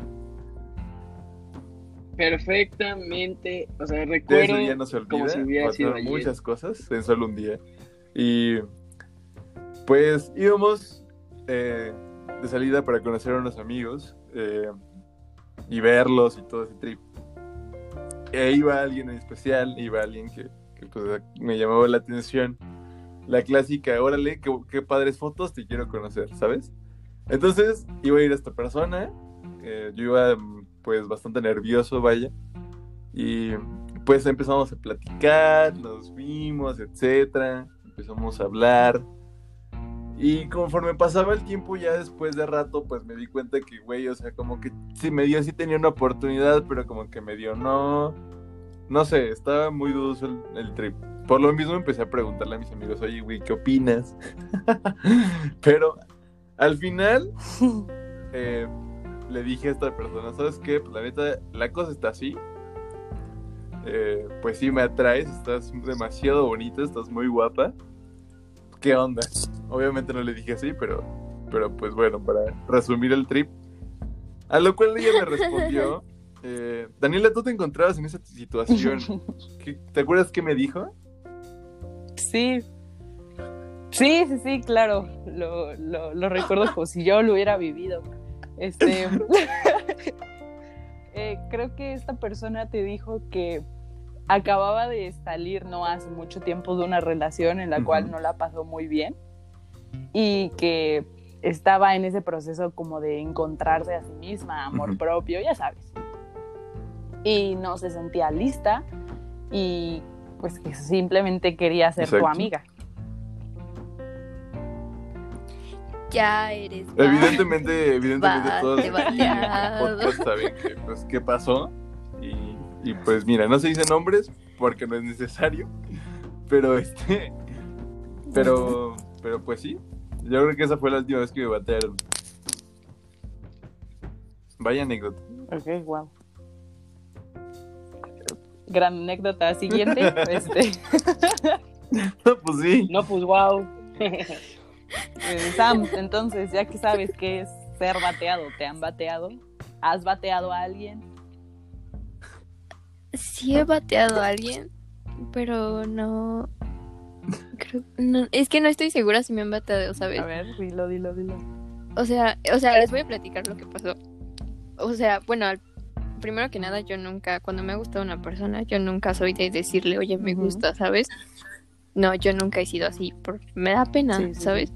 Perfectamente. O sea, De recuerdo. ese día no se olvida. como si hubiera sido ayer. muchas cosas en solo un día. Y pues íbamos eh, de salida para conocer a unos amigos eh, y verlos y todo ese trip. E iba alguien en especial, iba alguien que, que, pues, me llamaba la atención. La clásica, órale, qué, qué padres fotos, te quiero conocer, ¿sabes? Entonces iba a ir a esta persona, eh, yo iba mm, pues bastante nervioso, vaya, y pues empezamos a platicar, nos vimos, etcétera, empezamos a hablar. Y conforme pasaba el tiempo, ya después de rato, pues me di cuenta que, güey, o sea, como que sí me dio, sí tenía una oportunidad, pero como que me dio no. No sé, estaba muy dudoso el, el trip. Por lo mismo empecé a preguntarle a mis amigos, oye, güey, ¿qué opinas? pero al final eh, le dije a esta persona, ¿sabes qué? Pues la neta, la cosa está así. Eh, pues sí, me atraes, estás demasiado bonita, estás muy guapa. ¿Qué onda? Obviamente no le dije así, pero, pero pues bueno, para resumir el trip. A lo cual ella me respondió, eh, Daniela, ¿tú te encontrabas en esa situación? ¿Qué- ¿Te acuerdas qué me dijo? Sí. Sí, sí, sí, claro. Lo, lo, lo recuerdo como si yo lo hubiera vivido. Este. eh, creo que esta persona te dijo que acababa de salir no hace mucho tiempo de una relación en la cual no la pasó muy bien y que estaba en ese proceso como de encontrarse a sí misma, amor propio, ya sabes. Y no se sentía lista y pues que simplemente quería ser tu amiga. Ya eres. Evidentemente, evidentemente todos podcast saben que, pues, qué pasó. Y, y, pues mira, no se dicen nombres porque no es necesario. Pero este. Pero. Pero pues sí. Yo creo que esa fue la última vez que me batearon. Vaya anécdota. Ok, wow. Gran anécdota siguiente. este, pues sí. No, pues wow. eh, Sam, entonces, ya que sabes qué es ser bateado, ¿te han bateado? ¿Has bateado a alguien? Sí he bateado a alguien, pero no. Creo, no, es que no estoy segura si me han bateado, ¿sabes? A ver, dilo, dilo, dilo. O sea, o sea, les voy a platicar lo que pasó. O sea, bueno, primero que nada, yo nunca, cuando me ha gustado una persona, yo nunca soy de decirle, oye, me gusta, ¿sabes? No, yo nunca he sido así, porque me da pena, Sí, sí, ¿sabes?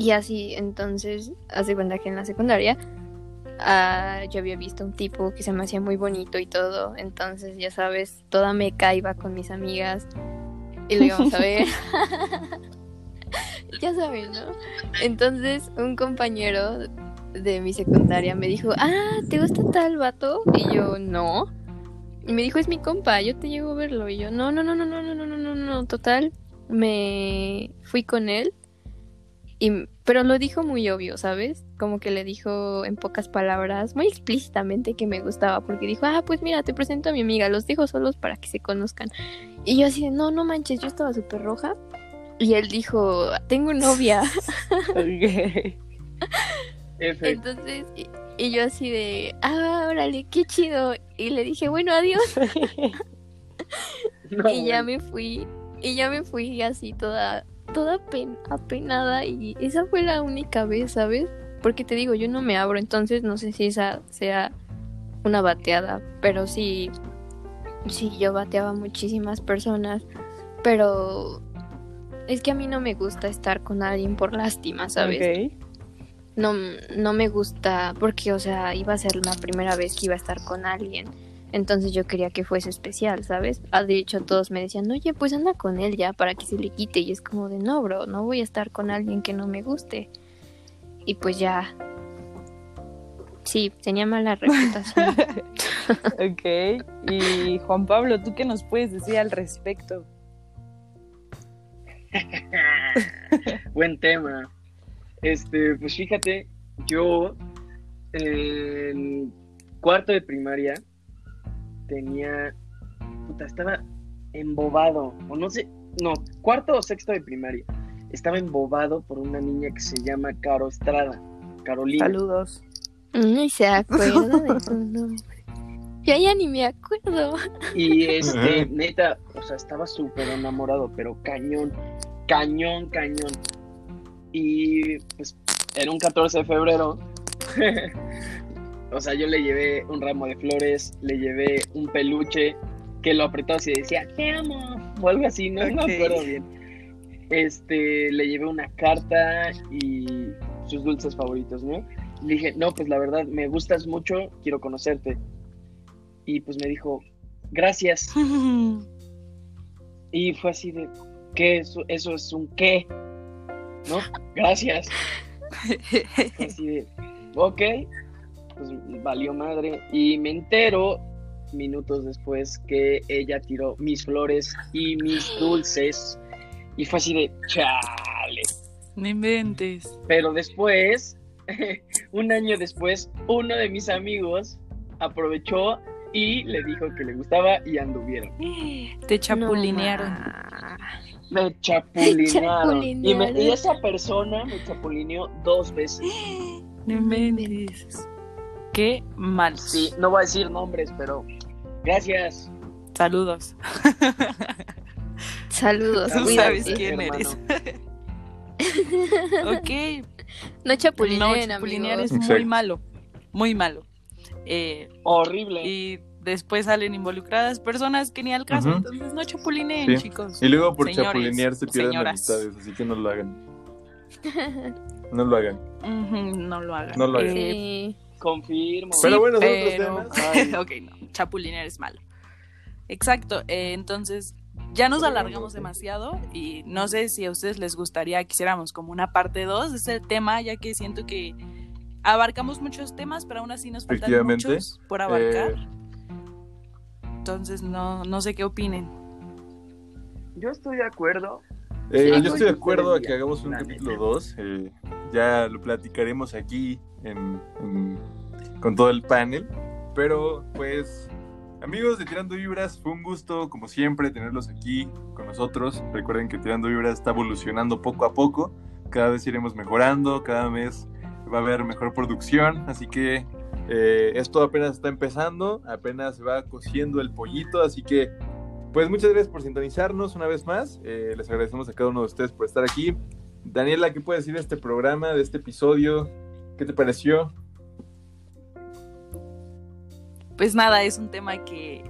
Y así, entonces, hace cuenta que en la secundaria ah, yo había visto un tipo que se me hacía muy bonito y todo, entonces, ya sabes, toda meca iba con mis amigas y lo íbamos a ver. ya sabes, ¿no? Entonces, un compañero de mi secundaria me dijo, ah, ¿te gusta tal vato? Y yo, no. Y me dijo, es mi compa, yo te llego a verlo. Y yo, no, no, no, no, no, no, no, no, no, no, total. Me fui con él Y, pero lo dijo muy obvio, ¿sabes? Como que le dijo en pocas palabras, muy explícitamente que me gustaba, porque dijo, ah, pues mira, te presento a mi amiga, los dejo solos para que se conozcan. Y yo así de, no, no manches, yo estaba súper roja. Y él dijo, tengo novia. Entonces, y, y yo así de, ah, órale, qué chido. Y le dije, bueno, adiós. No, y ya bueno. me fui, y ya me fui así toda, toda pen- apenada. Y esa fue la única vez, ¿sabes? Porque te digo, yo no me abro, entonces no sé si esa sea una bateada, pero sí, sí, yo bateaba a muchísimas personas, pero es que a mí no me gusta estar con alguien por lástima, ¿sabes? No, no me gusta porque, o sea, iba a ser la primera vez que iba a estar con alguien. Entonces yo quería que fuese especial, ¿sabes? Ah, De hecho, todos me decían, oye, pues anda con él ya para que se le quite. Y es como de, no, bro, no voy a estar con alguien que no me guste. Y pues ya. Sí, tenía mala reputación. Ok. Y Juan Pablo, ¿tú qué nos puedes decir al respecto? Buen tema. Este, pues fíjate, yo en cuarto de primaria tenía, puta, estaba embobado, o no sé, no, cuarto o sexto de primaria, estaba embobado por una niña que se llama Caro Estrada, Carolina. Saludos. Ni se acuerda de su nombre. Yo ya ni me acuerdo. Y este, neta, o sea, estaba súper enamorado, pero cañón, cañón, cañón. Y pues era un 14 de febrero. o sea, yo le llevé un ramo de flores, le llevé un peluche que lo apretó así y decía, te amo, o algo así, no, no me acuerdo bien. Este, le llevé una carta y sus dulces favoritos, ¿no? Le dije, no, pues la verdad, me gustas mucho, quiero conocerte. Y pues me dijo, gracias. Y fue así de, ¿qué? Eso, eso es un qué? ¿No? Gracias. Fue así de, ok. Pues valió madre. Y me entero minutos después que ella tiró mis flores y mis dulces. Y fue así de, chale. No inventes. Pero después, un año después, uno de mis amigos aprovechó y le dijo que le gustaba y anduvieron. Te chapulinearon. No. Me chapulinearon. Y, me- y Chapulinearon. esa persona me chapulineó dos veces. No inventes. Qué mal. Sí, no voy a decir nombres, pero gracias. Saludos. Saludos, Tú cuídate. sabes quién hermano. eres. ok. No chapulineen, no, chapulinear es muy malo. Muy malo. Eh, Horrible. y después salen involucradas personas que ni al caso. Entonces no chapulineen, Sí. chicos. Y luego por Señores chapulinear se pierden señoras. amistades, así que no lo hagan. No lo hagan. No lo hagan. No lo hagan. Eh, Sí. Confirmo. Pero bueno, son pero- otros temas. ok, no. Chapulinear es malo. Exacto. eh, entonces, ya nos alargamos demasiado y no sé si a ustedes les gustaría que hiciéramos como una parte 2 de este tema, ya que siento que abarcamos muchos temas, pero aún así nos faltan muchos por abarcar. Eh, Entonces, no, no sé qué opinen. Yo estoy de acuerdo. Eh, Sí. yo estoy de acuerdo a que hagamos un capítulo neta. 2. ya lo platicaremos aquí en- en- con todo el panel. Pero pues, amigos de Tirando Vibras, fue un gusto, como siempre, tenerlos aquí con nosotros. Recuerden que Tirando Vibras está evolucionando poco a poco. Cada vez iremos mejorando, cada vez va a haber mejor producción. Así que eh, esto apenas está empezando, apenas se va cociendo el pollito. Así que pues muchas gracias por sintonizarnos una vez más. Eh, les agradecemos a cada uno de ustedes por estar aquí. Daniela, ¿qué puedes decir de este programa, de este episodio? ¿Qué te pareció? Pues nada, es un tema que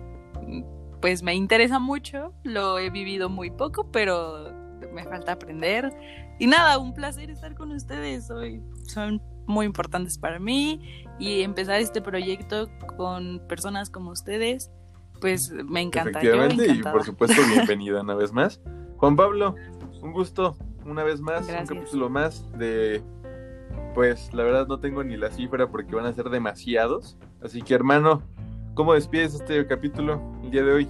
pues me interesa mucho, lo he vivido muy poco, pero me falta aprender. Y nada, un placer estar con ustedes hoy. Son muy importantes para mí y empezar este proyecto con personas como ustedes, pues me encanta. Efectivamente, y por supuesto, bienvenida una vez más. Juan Pablo, un gusto una vez más, Gracias. un capítulo más de... Pues la verdad no tengo ni la cifra porque van a ser demasiados. Así que hermano, ¿cómo despides este capítulo el día de hoy?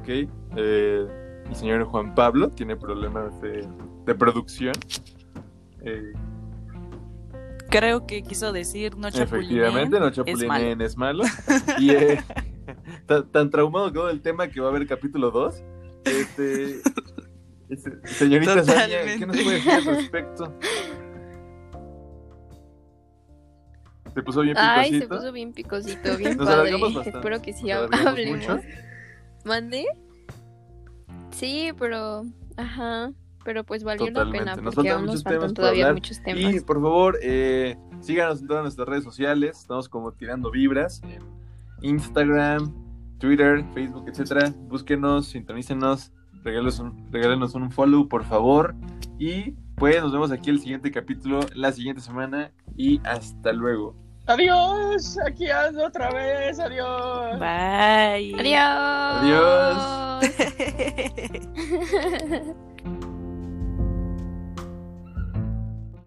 Ok, eh, el señor Juan Pablo tiene problemas de, de producción. Eh, Creo que quiso decir no chapulineen. efectivamente, no es chapulineen es malo. Y eh, tan, tan traumado quedó del tema que va a haber capítulo 2. Este, señorita Sonia, ¿qué nos puede decir al respecto? Se puso bien Ay, picosito. se puso bien picosito, bien Nos padre. Espero que sí hablemos. mucho. ¿Mande? Sí, pero. Ajá. Pero pues valió la Totalmente. pena Nos porque aún nos faltan todavía hablar. muchos temas. Y por favor, eh, síganos en todas nuestras redes sociales. Estamos como tirando vibras en Instagram, Twitter, Facebook, etcétera. Búsquenos, sintonícenos, regálenos un, regálenos un follow, por favor. Y pues nos vemos aquí el siguiente capítulo la siguiente semana. Y hasta luego. Adiós, aquí ando otra vez, adiós. Bye. Adiós. Adiós. Adiós.